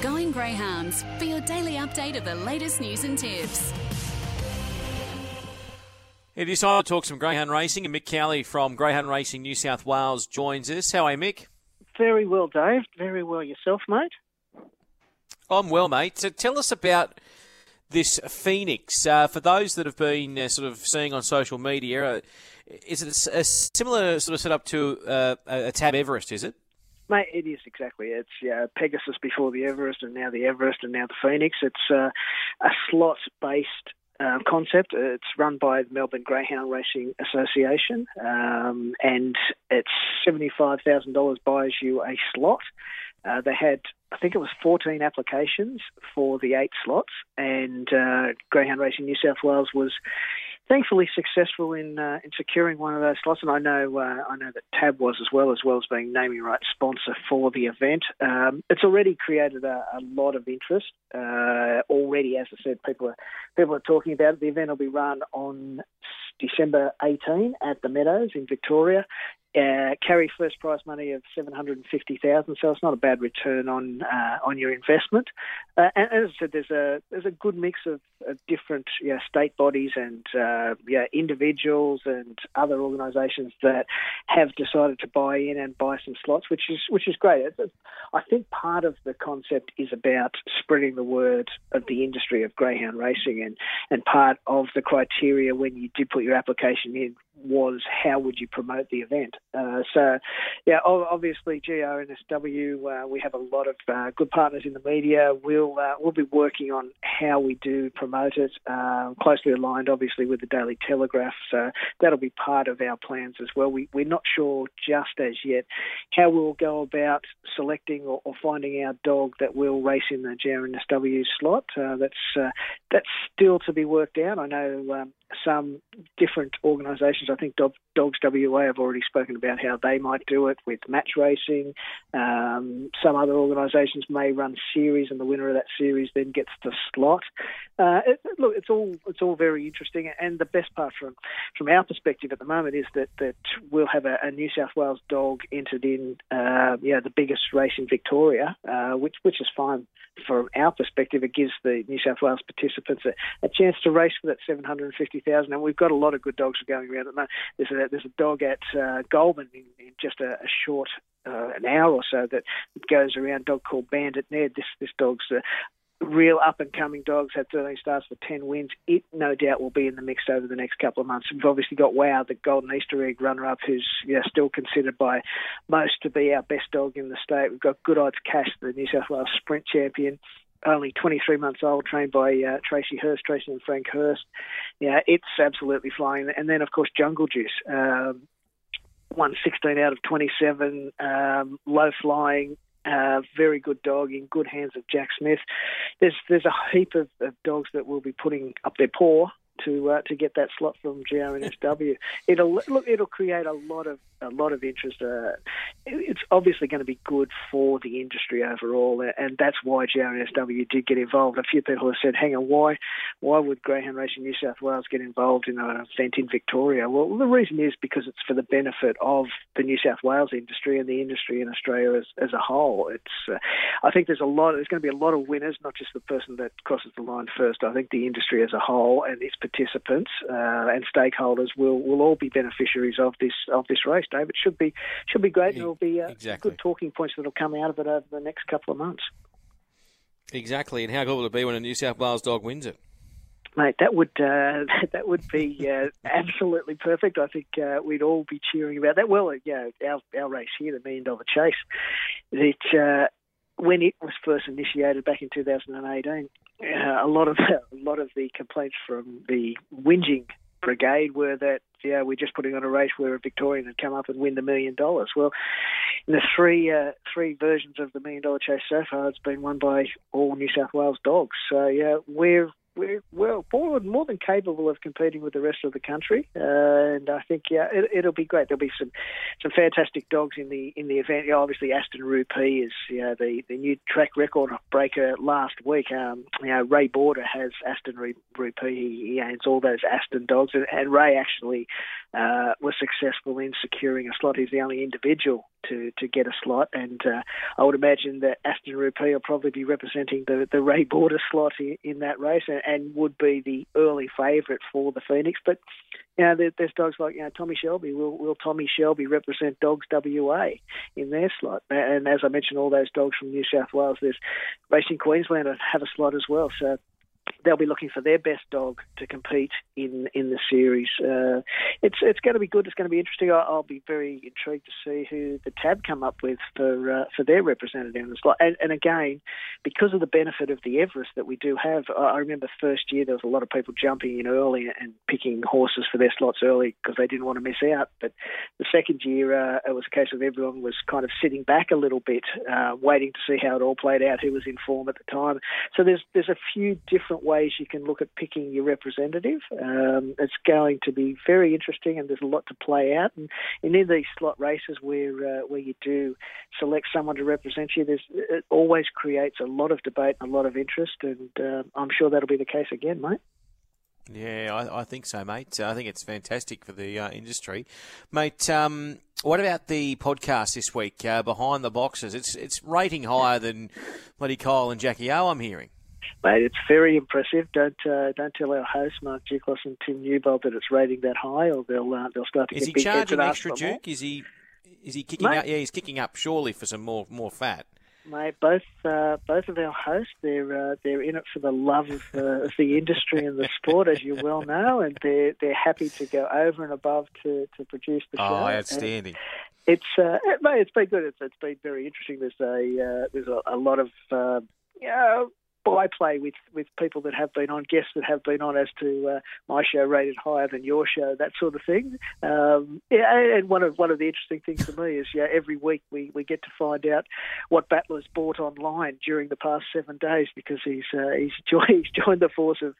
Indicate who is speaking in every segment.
Speaker 1: Going Greyhounds for your daily update of the latest news and tips.
Speaker 2: It is time to talk some greyhound racing, and Mick Cowley from Greyhound Racing New South Wales joins us. How are you, Mick?
Speaker 3: Very well, Dave. Very well yourself, mate.
Speaker 2: I'm well, mate. So tell us about this Phoenix. Uh, for those that have been uh, sort of seeing on social media, uh, is it a, a, similar sort of setup to uh, a Tab Everest? Is it?
Speaker 3: Mate, it is exactly. It's yeah, Pegasus before the Everest, and now the Everest, and now the Phoenix. It's uh, a slot-based uh, concept. It's run by the Melbourne Greyhound Racing Association, um, and it's seventy-five thousand dollars buys you a slot. Uh, they had, I think it was 14 applications for the eight slots, and uh, Greyhound Racing New South Wales was thankfully successful in uh, in securing one of those slots, and I know uh, I know that Tab was as well as well as being naming rights sponsor for the event. Um, it's already created a, a lot of interest. Uh, already, as I said, people are people are talking about it. The event will be run on December 18 at the Meadows in Victoria. Uh, carry first prize money of seven hundred and fifty thousand, so it's not a bad return on uh, on your investment. Uh, and as I said, there's a there's a good mix of, of different yeah, state bodies and uh, yeah, individuals and other organisations that have decided to buy in and buy some slots, which is which is great. I think part of the concept is about spreading the word of the industry of greyhound racing, and and part of the criteria when you did put your application in was how would you promote the event. Uh, so, yeah, obviously GRNSW, uh, we have a lot of uh, good partners in the media. We'll uh, we'll be working on how we do promote it, uh, closely aligned, obviously, with the Daily Telegraph. So that'll be part of our plans as well. We we're not sure just as yet how we'll go about selecting or, or finding our dog that will race in the GRNSW slot. Uh, that's that's still to be worked out. I know um, some different organisations. I think Dogs WA have already spoken about how they might do it with match racing. Um, some other organisations may run series, and the winner of that series then gets the slot. Uh, it, look, it's all it's all very interesting, and the best part from from our perspective at the moment is that that we'll have a, a New South Wales dog entered in, uh, the biggest race in Victoria, uh, which which is fine from our perspective. It gives the New South Wales participants a, a chance to race for that seven hundred and we've got a lot of good dogs going around at the moment. There's a there's a dog at uh, Goulburn in, in just a, a short uh, an hour or so that goes around. Dog called Bandit Ned. This this dog's a real up and coming dogs, had 13 stars for 10 wins. It no doubt will be in the mix over the next couple of months. We've obviously got Wow, the Golden Easter Egg runner up, who's you know, still considered by most to be our best dog in the state. We've got Good Odds Cash, the New South Wales Sprint champion. Only 23 months old, trained by uh, Tracy Hurst, Tracy and Frank Hurst. Yeah, it's absolutely flying. And then, of course, Jungle Juice. Um, won 16 out of 27, um, low flying, uh, very good dog in good hands of Jack Smith. There's there's a heap of, of dogs that will be putting up their paw to uh, to get that slot from GRNSW. it'll look it'll create a lot of a lot of interest. Uh, it's obviously going to be good for the industry overall, and that's why GRNSW did get involved. A few people have said, "Hang on, why why would Greyhound Racing New South Wales get involved in an event in Victoria?" Well, the reason is because it's for the benefit of the New South Wales industry and the industry in Australia as, as a whole. It's uh, I think there's a lot. There's going to be a lot of winners, not just the person that crosses the line first. I think the industry as a whole and its participants uh, and stakeholders will will all be beneficiaries of this of this race. David should be should be great, and there'll be uh, exactly. good talking points that'll come out of it over the next couple of months.
Speaker 2: Exactly, and how good will it be when a New South Wales dog wins it?
Speaker 3: Mate, that would uh, that would be uh, absolutely perfect. I think uh, we'd all be cheering about that. Well, yeah, our our race here, the Million Dollar Chase, it uh, when it was first initiated back in 2018, uh, a lot of a lot of the complaints from the whinging brigade were that yeah we're just putting on a race where a Victorian had come up and win the million dollars. Well, in the three uh, three versions of the million dollar chase so far, it's been won by all New South Wales dogs. So yeah, we're we're well more, more than capable of competing with the rest of the country, uh, and I think yeah, it, will be great. There'll be some some fantastic dogs in the in the event. Yeah, obviously, Aston Rupee is you know, the the new track record breaker last week. Um, you know, Ray Borda has Aston Rupee. He, he owns all those Aston dogs, and, and Ray actually uh, was successful in securing a slot. He's the only individual to, to get a slot, and uh, I would imagine that Aston Rupee will probably be representing the, the Ray Borda slot in, in that race, and, and, would be the early favourite for the Phoenix. But you know, there, there's dogs like you know Tommy Shelby. Will will Tommy Shelby represent Dogs WA in their slot? And as I mentioned, all those dogs from New South Wales. There's Racing Queensland have a slot as well. So they'll be looking for their best dog to compete in in the series. Uh, it's it's going to be good. It's going to be interesting. I'll, I'll, be very intrigued to see who the Tab come up with for uh, for their representative in the slot. And, and, again, because of the benefit of the Everest that we do have, I remember first year there was a lot of people jumping in early and picking horses for their slots early because they didn't want to miss out. But the second year, uh, it was a case of everyone was kind of sitting back a little bit, uh, waiting to see how it all played out, who was in form at the time. So there's there's a few different ways you can look at picking your representative. Um, it's going to be very interesting, and there's a lot to play out. And, in these slot races where uh, where you do select someone to represent you, there's it always creates a lot of debate and a lot of interest, and uh, I'm sure that'll be the case again, mate.
Speaker 2: Yeah, I, I, think so, mate. I think it's fantastic for the uh, industry, mate. Um, what about the podcast this week? Uh, Behind the boxes, it's it's rating higher than bloody Kyle and Jackie O. I'm hearing.
Speaker 3: Mate, it's very impressive. Don't uh, don't tell our hosts Mark Duclos and Tim Newbold that it's rating that high, or they'll uh, they'll start to
Speaker 2: is
Speaker 3: get big
Speaker 2: heads
Speaker 3: and
Speaker 2: extra, Duke? Is he is he kicking Mate, up? Yeah, he's kicking up surely for some more more fat.
Speaker 3: Mate, both uh, both of our hosts, they're uh, they're in it for the love of, uh, of the industry and the sport, as you well know, and they're they're happy to go over and above to, to produce the show.
Speaker 2: Oh, outstanding!
Speaker 3: And it's uh, mate, it's been good. It's, it's been very interesting. There's a uh, there's a, a lot of uh, you know, byplay with, with people that have been on, guests that have been on as to uh, my show rated higher than your show, that sort of thing. Um, yeah, and one of one of the interesting things for me is yeah, every week we, we get to find out what Battler's bought online during the past seven days because he's uh, he's, joined, he's joined the force of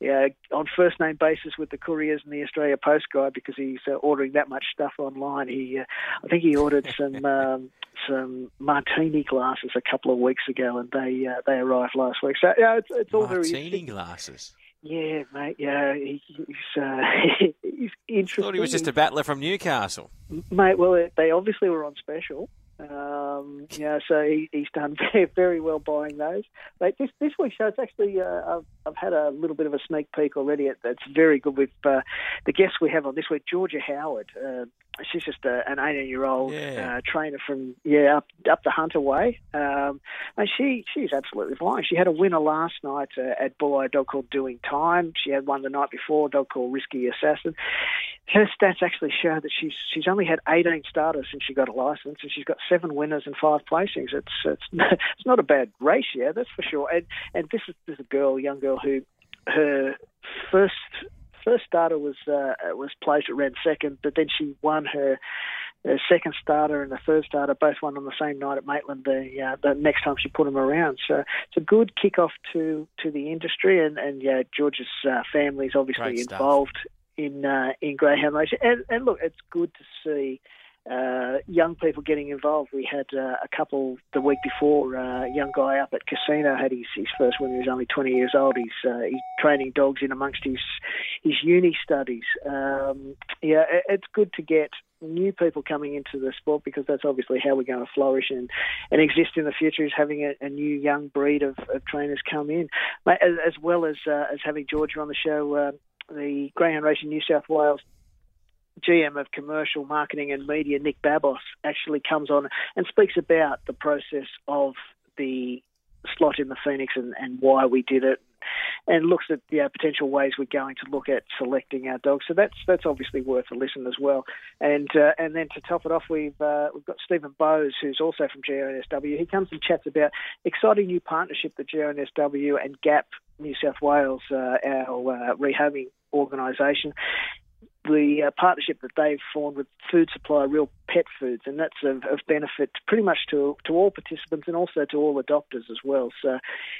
Speaker 3: yeah, on first name basis with the couriers and the Australia Post guy because he's uh, ordering that much stuff online. He uh, I think he ordered some. Um, some martini glasses a couple of weeks ago, and they uh, they arrived last week. So yeah, it's, it's all
Speaker 2: martini
Speaker 3: very
Speaker 2: martini glasses.
Speaker 3: Yeah, mate. Yeah, he, he's uh, he's interesting. I
Speaker 2: thought he was just a battler from Newcastle,
Speaker 3: mate. Well, they obviously were on special. Um, yeah, so he, he's done very, very well buying those. But this this week's show, it's actually uh, I've, I've had a little bit of a sneak peek already. It's very good with uh, the guests we have on this week. Georgia Howard, uh, she's just a, an 18 year old
Speaker 2: yeah.
Speaker 3: uh, trainer from yeah up up the Hunter Way, um, and she she's absolutely flying. She had a winner last night uh, at Bulli, a dog called Doing Time. She had one the night before, a dog called Risky Assassin. Her stats actually show that she's she's only had 18 starters since she got a license, and she's got seven winners and five placings. It's it's it's not a bad ratio, that's for sure. And and this is this is a girl, young girl who her first first starter was uh, was placed at ran second, but then she won her, her second starter and the third starter both won on the same night at Maitland. The uh, the next time she put them around, so it's a good kick off to to the industry, and and yeah, George's uh, family is obviously involved in uh, in greyhound racing, and, and look, it's good to see uh, young people getting involved. We had uh, a couple the week before. Uh, a young guy up at Casino had his, his first when he was only 20 years old. He's uh, he's training dogs in amongst his his uni studies. Um, yeah, it, it's good to get new people coming into the sport because that's obviously how we're going to flourish and, and exist in the future is having a, a new young breed of, of trainers come in, as, as well as uh, as having Georgia on the show. Uh, the Greyhound Racing New South Wales GM of Commercial Marketing and Media, Nick Babos, actually comes on and speaks about the process of the slot in the Phoenix and, and why we did it, and looks at the potential ways we're going to look at selecting our dogs. So that's that's obviously worth a listen as well. And uh, and then to top it off, we've uh, we've got Stephen Bowes, who's also from GRNSW. He comes and chats about exciting new partnership that GRNSW and GAP New South Wales, uh, our uh, rehabbing organisation, the uh, partnership that they've formed with Food Supply Real Pet Foods, and that's of, of, benefit pretty much to to all participants and also to all adopters as well. So,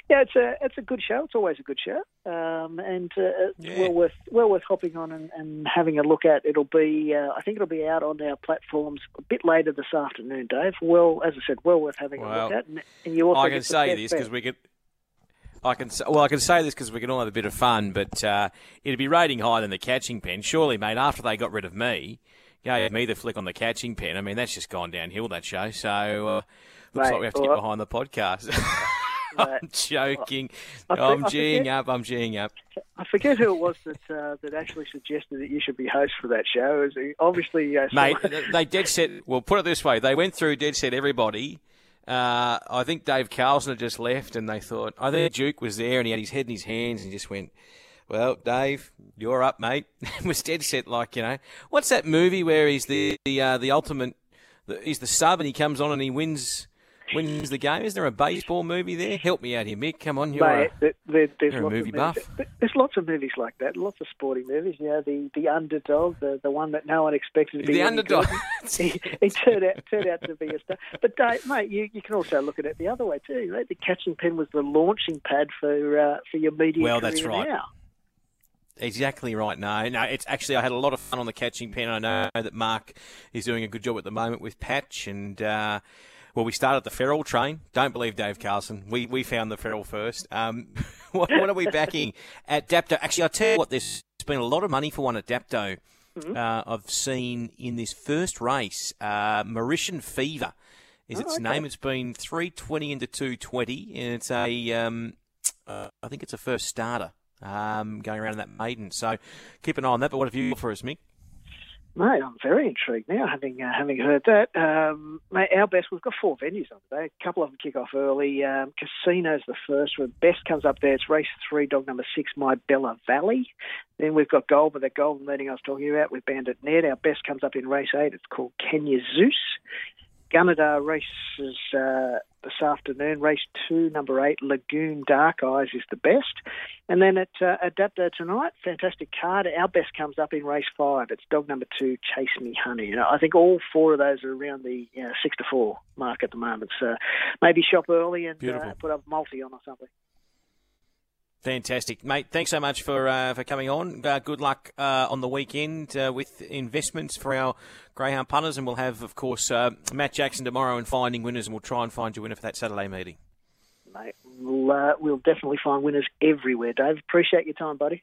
Speaker 3: yeah, it's a it's a good show. It's always a good show, um, and uh, yeah. well worth well worth hopping on and, and having a look at. It'll be uh, I think it'll be out on our platforms a bit later this afternoon, Dave. Well, as I said, well worth having well, a look at. And, and you also
Speaker 2: I can say this because we get I can well, I can say this because we can all have a bit of fun, but uh, it'd be rating higher than the catching pen. Surely, mate, after they got rid of me, gave me the flick on the catching pen. I mean, that's just gone downhill that show. So uh, looks
Speaker 3: Mate,
Speaker 2: like we have to get behind the podcast. I'm joking.
Speaker 3: I think-
Speaker 2: I'm
Speaker 3: I forget-
Speaker 2: up. I'm geeing up.
Speaker 3: I forget who it was that uh, that actually suggested that you should be host for that show. It was obviously, uh,
Speaker 2: Mate,
Speaker 3: someone-
Speaker 2: they dead set. Well, put it this way: they went through dead set everybody. Uh, I think Dave Carlson had just left, and they thought I think Duke was there, and he had his head in his hands, and he just went, "Well, Dave, you're up, mate." Was dead set, like you know, what's that movie where he's the the uh, the ultimate, the, he's the sub, and he comes on and he wins wins the game. Is there a baseball movie there? Help me out here, Mick. Come on, you're.
Speaker 3: Mate,
Speaker 2: a-
Speaker 3: there, there, there's
Speaker 2: you're a movie buff.
Speaker 3: There's lots of movies like that. Lots of sporting movies. You know, the the underdog, the the one that no one expected to be
Speaker 2: the underdog.
Speaker 3: good. he, he turned out turned out to be a star. But Dave, mate, you, you can also look at it the other way too. Right? The catching pen was the launching pad for uh, for your media
Speaker 2: Well, that's right.
Speaker 3: now.
Speaker 2: Exactly right. No, no. It's actually I had a lot of fun on the catching pen. I know that Mark is doing a good job at the moment with Patch, and uh, well, we started the feral train. Don't believe Dave Carlson. We we found the feral first. Um, what, what are we backing at Dapto? Actually, I tell you what, there's been a lot of money for one at Dapto. Uh, I've seen in this first race, uh, Mauritian Fever is its
Speaker 3: okay.
Speaker 2: name. It's been three twenty into two twenty, and it's a um, uh, I think it's a first starter um, going around in that maiden. So keep an eye on that. But what have you got for us, Mick?
Speaker 3: Mate, I'm very intrigued now, having uh, having heard that. Um, mate, our best, we've got four venues on today. A couple of them kick off early. Um, Casino's the first one. Best comes up there. It's race three, dog number six, My Bella Valley. Then we've got Gold, but that Goulburn leading I was talking about with Bandit Ned. Our best comes up in race eight. It's called Kenya Zeus. Gunnedah races uh, this afternoon. Race two, number eight, Lagoon Dark Eyes is the best. And then at uh, Dapto tonight, fantastic card. Our best comes up in race five. It's dog number two, Chase Me Honey. You know, I think all four of those are around the you know, six to four mark at the moment. So maybe shop early and uh, put up multi on or something.
Speaker 2: Fantastic, mate. Thanks so much for uh, for coming on. Uh, good luck uh, on the weekend uh, with investments for our greyhound punters, and we'll have, of course, uh, Matt Jackson tomorrow and finding winners, and we'll try and find you a winner for that Saturday meeting.
Speaker 3: Mate, we'll, uh, we'll definitely find winners everywhere, Dave. Appreciate your time, buddy.